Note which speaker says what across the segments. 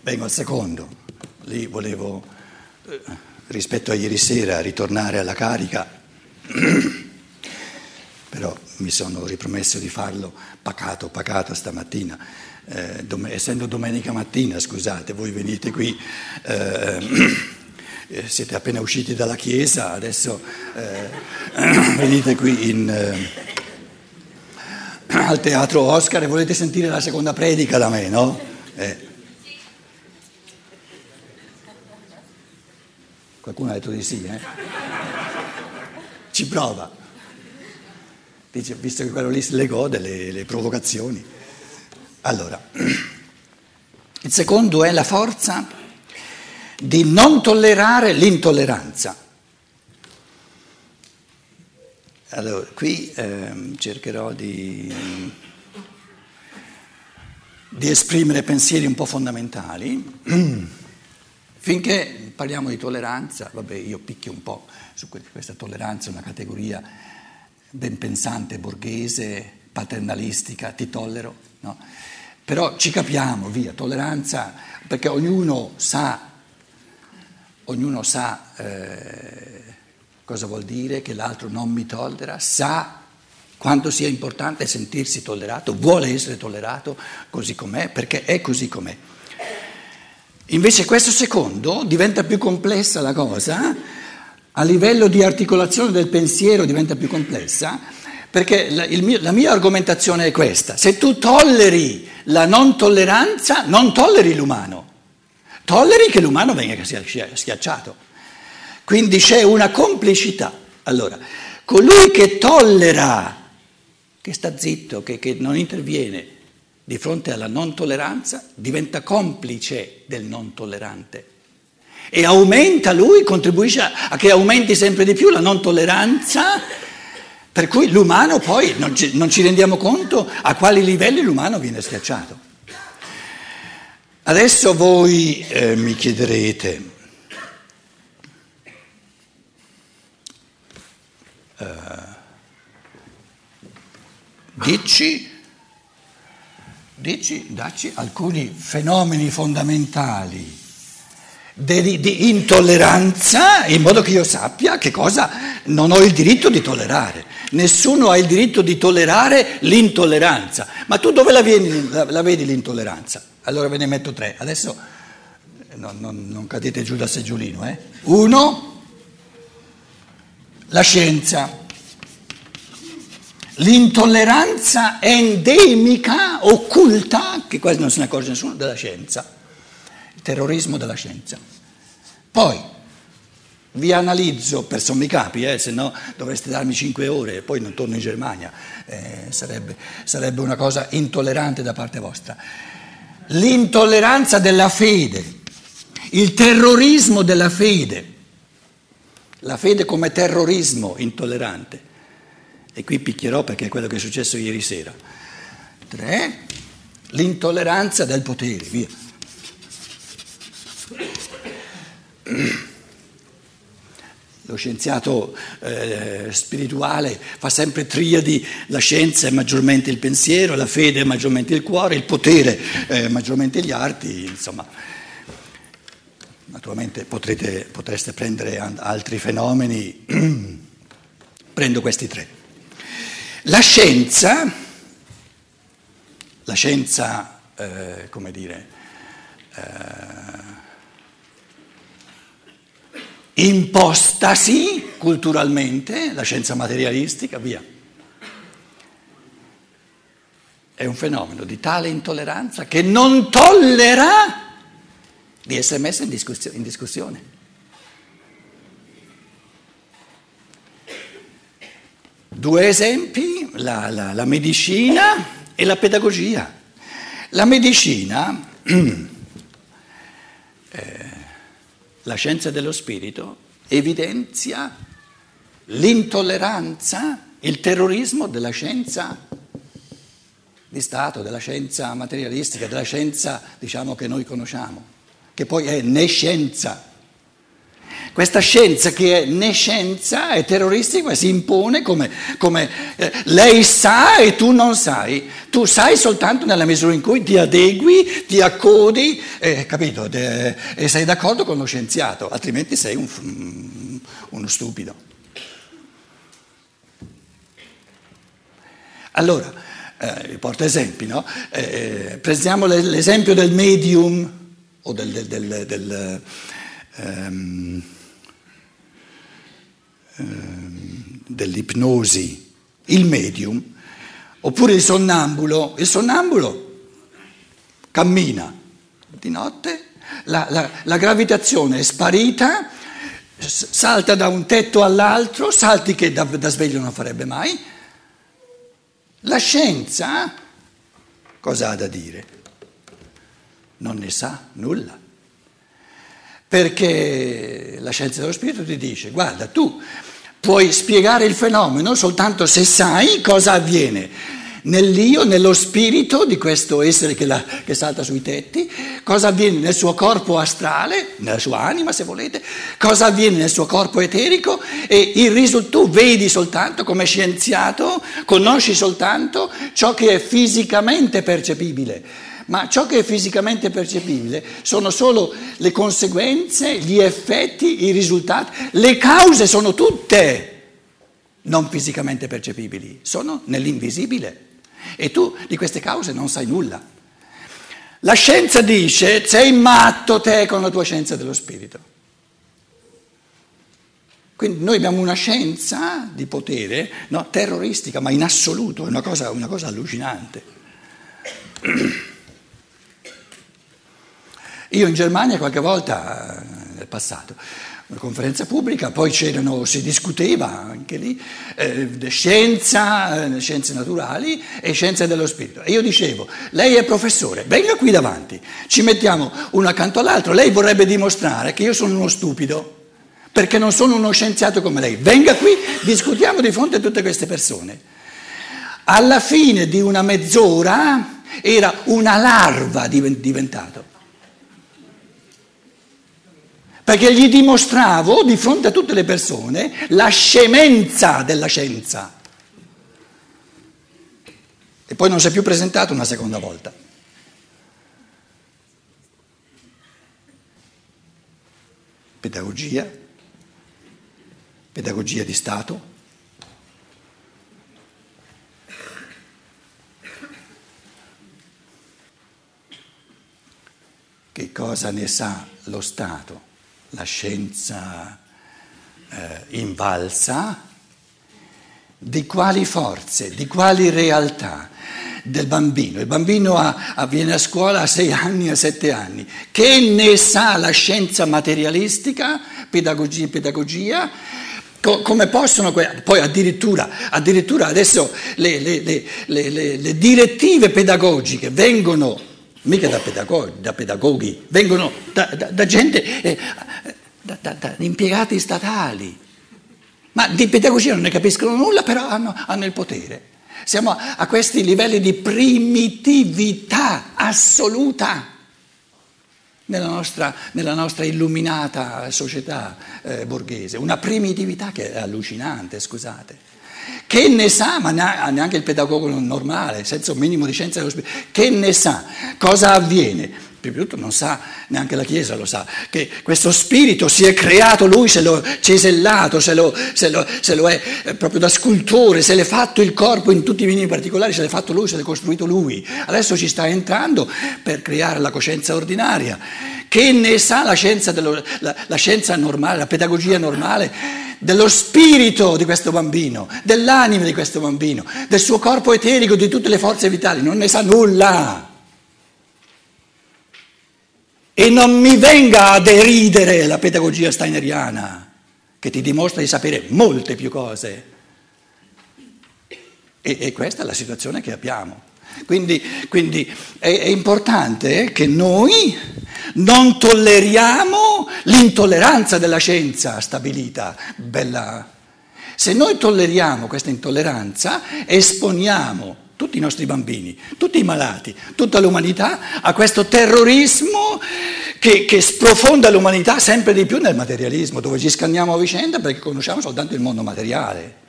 Speaker 1: Vengo al secondo, lì volevo, eh, rispetto a ieri sera, ritornare alla carica, però mi sono ripromesso di farlo pacato, pacato stamattina. Eh, dom- essendo domenica mattina, scusate, voi venite qui, eh, eh siete appena usciti dalla chiesa, adesso eh, venite qui in, al teatro Oscar e volete sentire la seconda predica da me, no? Eh. Qualcuno ha detto di sì, eh? Ci prova. Dice, visto che quello lì le gode, le, le provocazioni. Allora, il secondo è la forza di non tollerare l'intolleranza. Allora, qui eh, cercherò di, di esprimere pensieri un po' fondamentali. Finché parliamo di tolleranza, vabbè, io picchio un po' su questa tolleranza, una categoria ben pensante, borghese, paternalistica, ti tollero, no? Però ci capiamo, via, tolleranza, perché ognuno sa, ognuno sa eh, cosa vuol dire che l'altro non mi tollera, sa quanto sia importante sentirsi tollerato, vuole essere tollerato così com'è, perché è così com'è. Invece questo secondo diventa più complessa la cosa, a livello di articolazione del pensiero diventa più complessa, perché la, mio, la mia argomentazione è questa, se tu tolleri la non tolleranza, non tolleri l'umano, tolleri che l'umano venga schiacciato. Quindi c'è una complicità. Allora, colui che tollera, che sta zitto, che, che non interviene, di fronte alla non tolleranza diventa complice del non tollerante e aumenta lui, contribuisce a, che aumenti sempre di più la non tolleranza, per cui l'umano poi non ci, non ci rendiamo conto a quali livelli l'umano viene schiacciato. Adesso voi eh, mi chiederete, uh, dici Dici, dacci alcuni fenomeni fondamentali di, di, intolleranza in modo che io sappia che cosa non ho il diritto di tollerare. Nessuno ha il diritto di tollerare l'intolleranza. Ma tu dove la, vieni, la, la vedi l'intolleranza? Allora ve ne metto tre. Adesso non, non, non cadete giù da seggiolino. Eh? Uno, la scienza. L'intolleranza endemica, occulta, che quasi non se ne accorge nessuno, della scienza, il terrorismo della scienza. Poi vi analizzo per sommi capi, eh, se no dovreste darmi cinque ore e poi non torno in Germania, eh, sarebbe, sarebbe una cosa intollerante da parte vostra. L'intolleranza della fede, il terrorismo della fede, la fede come terrorismo intollerante. E qui picchierò perché è quello che è successo ieri sera. Tre, l'intolleranza del potere, via. Lo scienziato eh, spirituale fa sempre triadi, la scienza è maggiormente il pensiero, la fede è maggiormente il cuore, il potere è maggiormente gli arti, insomma. Naturalmente potrete, potreste prendere altri fenomeni, prendo questi tre. La scienza, la scienza, eh, come dire, eh, impostasi culturalmente, la scienza materialistica, via. È un fenomeno di tale intolleranza che non tollera di essere messa in discussione. Due esempi, la, la, la medicina e la pedagogia. La medicina, eh, la scienza dello spirito, evidenzia l'intolleranza, il terrorismo della scienza di Stato, della scienza materialistica, della scienza diciamo che noi conosciamo, che poi è nescienza. Questa scienza che è né scienza, è terroristica e si impone come, come eh, lei sa e tu non sai. Tu sai soltanto nella misura in cui ti adegui, ti accodi, eh, capito? De, e sei d'accordo con lo scienziato, altrimenti sei un, uno stupido. Allora, eh, porto esempi, no? Eh, prendiamo l'esempio del medium o del, del, del, del ehm, dell'ipnosi, il medium, oppure il sonnambulo. Il sonnambulo cammina di notte, la, la, la gravitazione è sparita, salta da un tetto all'altro, salti che da, da sveglio non farebbe mai. La scienza cosa ha da dire? non ne sa nulla. Perché la scienza dello spirito ti dice, guarda, tu puoi spiegare il fenomeno soltanto se sai cosa avviene nell'io, nello spirito di questo essere che, la, che, salta sui tetti, cosa avviene nel suo corpo astrale, nella sua anima se volete, cosa avviene nel suo corpo eterico e il risultato tu vedi soltanto come scienziato, conosci soltanto ciò che è fisicamente percepibile ma ciò che è fisicamente percepibile sono solo le conseguenze, gli effetti, i risultati, le cause sono tutte non fisicamente percepibili, sono nell'invisibile e tu di queste cause non sai nulla. La scienza dice sei matto te con la tua scienza dello spirito. Quindi noi abbiamo una scienza di potere no, terroristica, ma in assoluto, è una cosa, una cosa allucinante. Io in Germania qualche volta, eh, nel passato, una conferenza pubblica, poi si discuteva anche lì, eh, scienza, eh, scienze naturali e scienze dello spirito. E io dicevo, lei è professore, venga qui davanti, ci mettiamo uno accanto all'altro, lei vorrebbe dimostrare che io sono uno stupido, perché non sono uno scienziato come lei. Venga qui, discutiamo di fronte a tutte queste persone. Alla fine di una mezz'ora era una larva diventato perché gli dimostravo di fronte a tutte le persone la scemenza della scienza. E poi non si è più presentato una seconda volta. Pedagogia, pedagogia di Stato. Che cosa ne sa lo Stato? La scienza eh, invalsa, di quali forze, di quali realtà del bambino. Il bambino ha, avviene a scuola a sei anni, a sette anni. Che ne sa la scienza materialistica, pedagogia, pedagogia? come possono, poi addirittura, addirittura adesso le, le, le, le, direttive pedagogiche vengono mica da pedagoghi, da pedagoghi vengono da, da, da gente, eh, da, da, impiegati statali. Ma di pedagogia non ne capiscono nulla, però hanno, hanno il potere. Siamo a, a questi livelli di primitività assoluta. Nella nostra, nella nostra, illuminata società eh, borghese, una primitività che è allucinante, scusate. Che ne sa, ma neanche il pedagogo normale, senza un minimo di scienza dello spirito, che ne sa cosa avviene? Tutto non sa, neanche la Chiesa lo sa, che questo spirito si è creato lui, se l'ha cesellato, se lo, se, lo, se lo, è eh, proprio da scultore, se l'è fatto il corpo in tutti i minimi particolari, se l'è fatto lui, se l'è costruito lui. Adesso ci sta entrando per creare la coscienza ordinaria. Che ne sa la scienza, dello, la, la scienza normale, la pedagogia normale? dello spirito di questo bambino, dell'anima di questo bambino, del suo corpo eterico, di tutte le forze vitali, non ne sa nulla. E non mi venga a deridere la pedagogia steineriana, che ti dimostra di sapere molte più cose. E, e questa è la situazione che abbiamo. Quindi, quindi è, è importante che noi non tolleriamo l'intolleranza della scienza stabilita, bella. Se noi tolleriamo questa intolleranza, esponiamo tutti i nostri bambini, tutti i malati, tutta l'umanità a questo terrorismo che che, sprofonda l'umanità sempre di più nel materialismo, dove ci scanniamo a vicenda perché conosciamo soltanto il mondo materiale.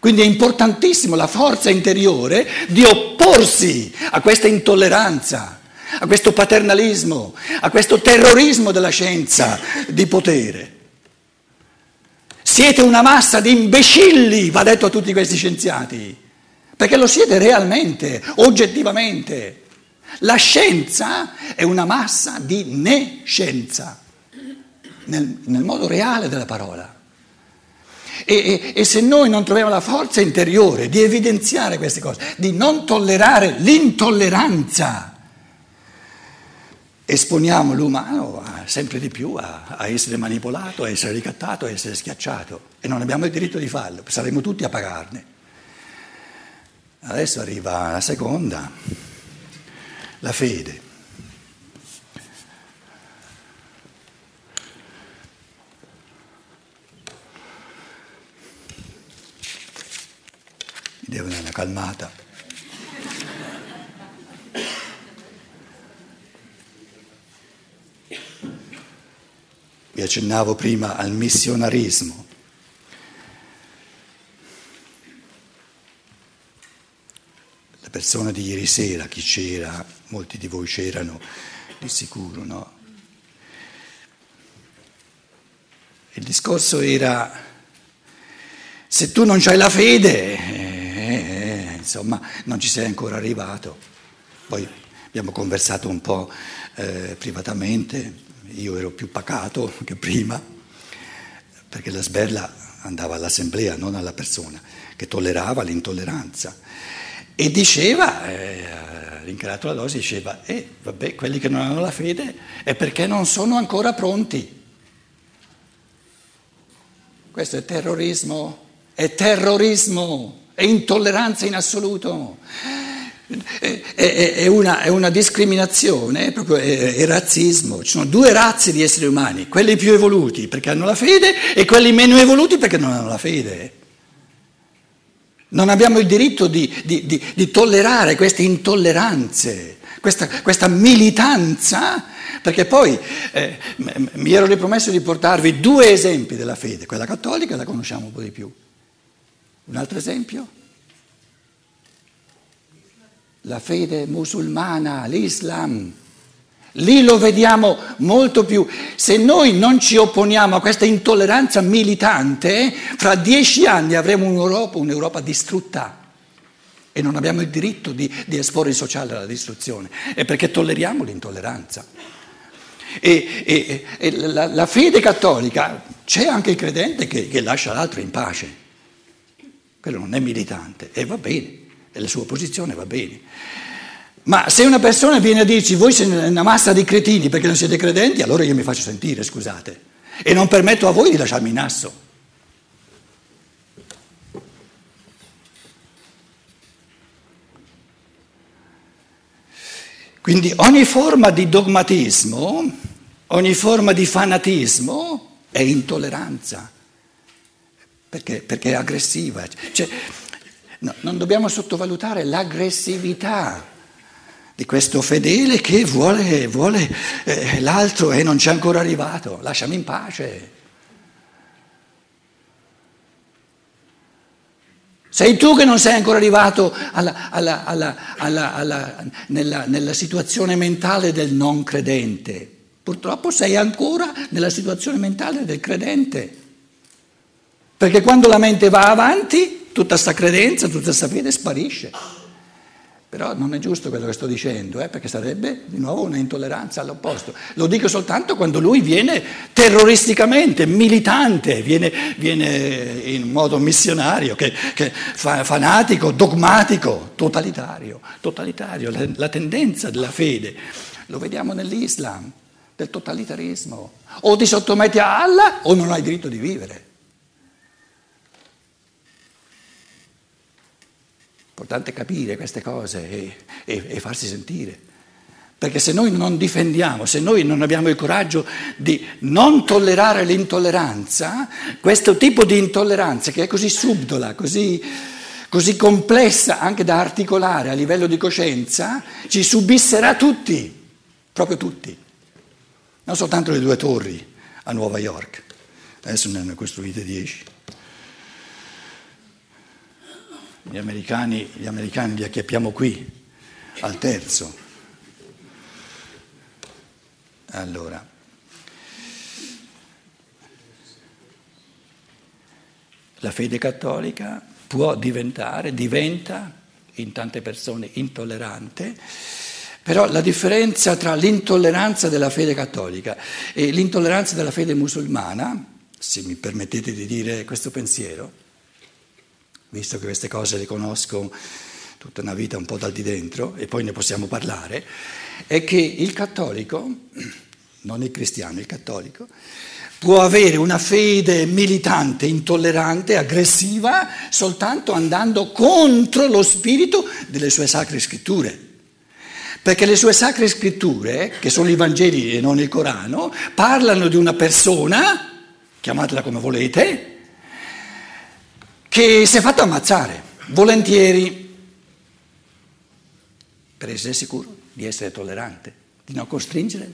Speaker 1: Quindi è importantissimo la forza interiore di opporsi a questa intolleranza, a questo paternalismo, a questo terrorismo della scienza di potere. Siete una massa di imbecilli, va detto a tutti questi scienziati, perché lo siete realmente, oggettivamente. La scienza è una massa di nescienza, nel, nel modo reale della parola. E, e, e, se noi non troviamo la forza interiore di evidenziare queste cose, di non tollerare l'intolleranza, esponiamo l'umano a, sempre di più a, a, essere manipolato, a essere ricattato, a essere schiacciato e non abbiamo il diritto di farlo, saremo tutti a pagarne. Adesso arriva la seconda, la fede. Mi devo dare una calmata. Vi accennavo prima al missionarismo. La persona di ieri sera, chi c'era, molti di voi c'erano di sicuro, no? Il discorso era, se tu non hai la fede, insomma non ci sei ancora arrivato. Poi abbiamo conversato un po' eh, privatamente, io ero più pacato che prima, perché la sberla andava all'assemblea, non alla persona, che tollerava l'intolleranza. E diceva, eh, rincarato la dose, diceva, eh, vabbè, quelli che non hanno la fede è perché non sono ancora pronti. Questo è terrorismo, è terrorismo è intolleranza in assoluto, è, è, è, una, è una, discriminazione, è, è, razzismo. Ci sono due razze di esseri umani, quelli più evoluti perché hanno la fede e quelli meno evoluti perché non hanno la fede. Non abbiamo il diritto di, di, di, di tollerare queste intolleranze, questa, questa militanza, perché poi eh, mi ero ripromesso di portarvi due esempi della fede, quella cattolica la conosciamo un po' di più. Un altro esempio? La fede musulmana, l'Islam. Lì lo vediamo molto più. Se noi non ci opponiamo a questa intolleranza militante, fra dieci anni avremo un'Europa, un'Europa distrutta e non abbiamo il diritto di, di, esporre il sociale alla distruzione, è perché tolleriamo l'intolleranza. E, e, e la, la, fede cattolica, c'è anche il credente che, che lascia l'altro in pace quello non è militante e va bene, e la sua posizione va bene. Ma se una persona viene a dirci voi siete una massa di cretini perché non siete credenti, allora io mi faccio sentire, scusate, e non permetto a voi di lasciarmi in asso. Quindi ogni forma di dogmatismo, ogni forma di fanatismo è intolleranza perché, perché è aggressiva. Cioè, no, non dobbiamo sottovalutare l'aggressività di questo fedele che vuole, vuole eh, l'altro e non c'è ancora arrivato, lasciami in pace. Sei tu che non sei ancora arrivato alla, alla, alla, nella, nella situazione mentale del non credente. Purtroppo sei ancora nella situazione mentale del credente. Perché quando la mente va avanti, tutta questa credenza, tutta questa fede sparisce. Però non è giusto quello che sto dicendo, eh, perché sarebbe di nuovo una intolleranza all'opposto. Lo dico soltanto quando lui viene terroristicamente, militante, viene, viene in modo missionario, che, che fa, fanatico, dogmatico, totalitario. totalitario la, la tendenza della fede lo vediamo nell'Islam, del totalitarismo. O ti sottometti a Allah o non hai diritto di vivere. Importante capire queste cose e, e, e, farsi sentire. Perché se noi non difendiamo, se noi non abbiamo il coraggio di non tollerare l'intolleranza, questo tipo di intolleranza che è così subdola, così, così complessa anche da articolare a livello di coscienza, ci subisserà tutti, proprio tutti. non soltanto le due torri a Nuova York, adesso ne hanno costruite dieci. Gli americani, gli americani li acchiappiamo qui, al terzo. Allora, la fede cattolica può diventare, diventa in tante persone intollerante, però la differenza tra l'intolleranza della fede cattolica e l'intolleranza della fede musulmana, se mi permettete di dire questo pensiero, visto che queste cose le conosco tutta una vita un po' dal di dentro e poi ne possiamo parlare, è che il cattolico, non il cristiano, il cattolico, può avere una fede militante, intollerante, aggressiva, soltanto andando contro lo spirito delle sue sacre scritture. Perché le sue sacre scritture, che sono i Vangeli e non il Corano, parlano di una persona, chiamatela come volete, che si è fatto ammazzare, volentieri, per essere sicuro di essere tollerante, di non costringere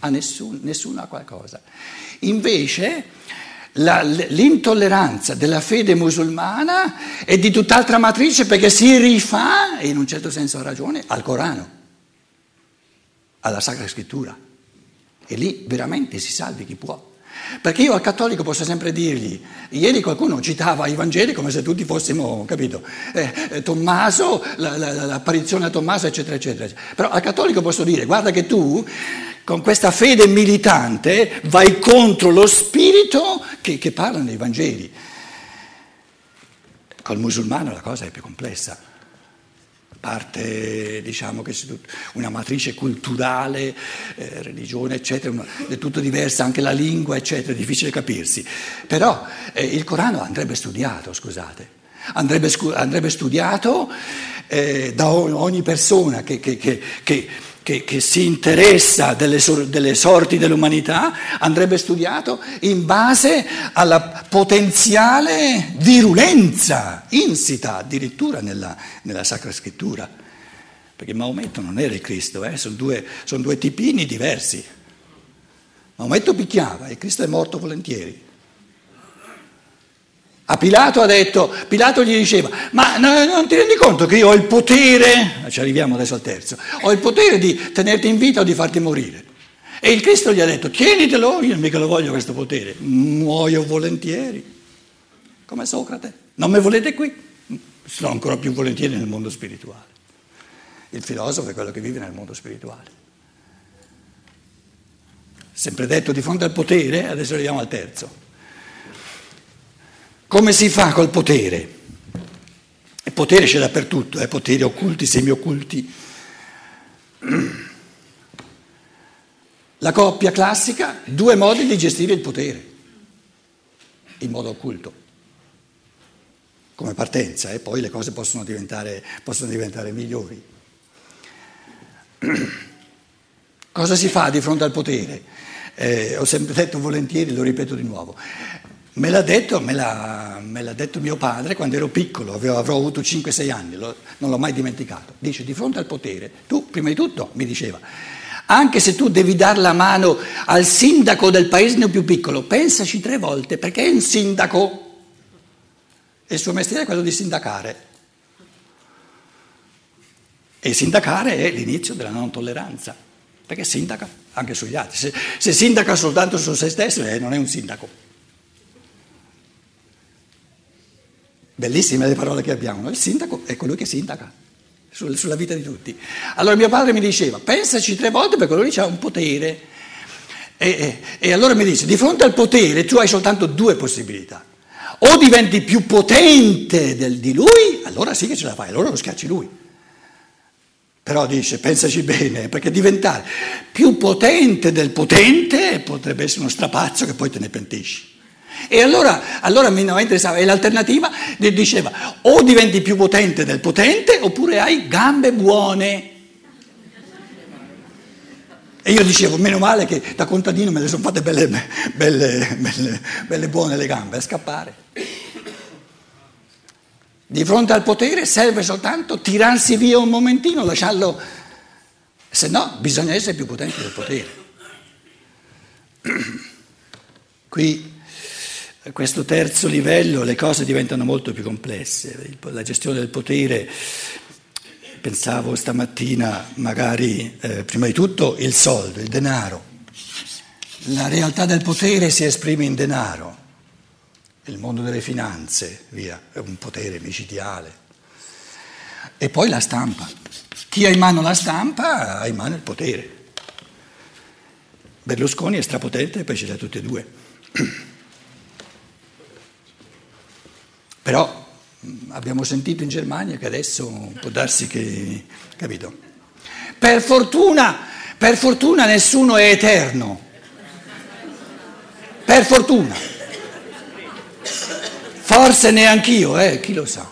Speaker 1: a nessun, nessuno a qualcosa. Invece la, l'intolleranza della fede musulmana è di tutt'altra matrice perché si rifà, e in un certo senso ha ragione, al Corano, alla Sacra Scrittura. E lì veramente si salvi chi può. Perché io al cattolico posso sempre dirgli, ieri qualcuno citava i Vangeli come se tutti fossimo, capito, eh, eh, Tommaso, la, la, l'apparizione a Tommaso, eccetera, eccetera. Però al cattolico posso dire, guarda che tu con questa fede militante vai contro lo spirito che, che parla nei Vangeli. Col musulmano la cosa è più complessa parte diciamo che una matrice culturale, eh, religione eccetera, è tutto diversa, anche la lingua eccetera, è difficile capirsi. Però eh, il Corano andrebbe studiato, scusate, andrebbe, andrebbe studiato eh, da ogni persona che, che, che, che che, che si interessa delle, delle, sorti dell'umanità andrebbe studiato in base alla potenziale virulenza insita addirittura nella, nella Sacra Scrittura. Perché Maometto non era il Cristo, eh? sono, due, sono due tipini diversi. Maometto picchiava e Cristo è morto volentieri. A Pilato ha detto, Pilato gli diceva, ma non ti rendi conto che io ho il potere, ci arriviamo adesso al terzo, ho il potere di tenerti in vita o di farti morire. E il Cristo gli ha detto, tienitelo, io mica lo voglio questo potere, muoio volentieri, come Socrate. Non mi volete qui? Sono ancora più volentieri nel mondo spirituale. Il filosofo è quello che vive nel mondo spirituale. Sempre detto di fronte al potere, adesso arriviamo al terzo. Come si fa col potere? Il potere c'è dappertutto, eh? poteri occulti, semi-occulti. La coppia classica, due modi di gestire il potere, in modo occulto, come partenza, e eh? poi le cose possono diventare, possono diventare migliori. Cosa si fa di fronte al potere? Eh, ho sempre detto volentieri, lo ripeto di nuovo. Me l'ha, detto, me, l'ha, me l'ha detto, mio padre quando ero piccolo, avevo, avrò avuto 5-6 anni, lo, non l'ho mai dimenticato. Dice, di fronte al potere, tu prima di tutto, mi diceva, anche se tu devi dare la mano al sindaco del paesino più piccolo, pensaci tre volte perché è un sindaco e il suo mestiere è quello di sindacare. E sindacare è l'inizio della non tolleranza, perché sindaca anche sugli altri. Se, se sindaca soltanto su se stesso eh, non è un sindaco. Bellissime le parole che abbiamo, no? il sindaco è colui che sindaca sulla vita di tutti. Allora mio padre mi diceva, pensaci tre volte perché lui ha un potere. E, e, e, allora mi dice, di fronte al potere tu hai soltanto due possibilità. O diventi più potente del, di lui, allora sì che ce la fai, allora lo schiacci lui. Però dice, pensaci bene, perché diventare più potente del potente potrebbe essere uno strapazzo che poi te ne pentisci. E allora, allora mi interessava, e l'alternativa diceva o diventi più potente del potente oppure hai gambe buone. E io dicevo, meno male che da contadino me le sono fatte belle, belle, belle, belle buone le gambe a scappare. Di fronte al potere serve soltanto tirarsi via un momentino, lasciarlo, se no bisogna essere più potenti del potere. Qui, a questo terzo livello, le cose diventano molto più complesse. La gestione del potere, pensavo stamattina, magari, eh, prima di tutto, il soldo, il denaro. La realtà del potere si esprime in denaro. Il mondo delle finanze, via, è un potere micidiale. E poi la stampa. Chi ha in mano la stampa ha in mano il potere. Berlusconi è strapotente e poi ce l'ha tutte e due. Però abbiamo sentito in Germania che adesso può darsi che... capito? Per fortuna, per fortuna nessuno è eterno. Per fortuna. Forse neanch'io, eh, chi lo sa.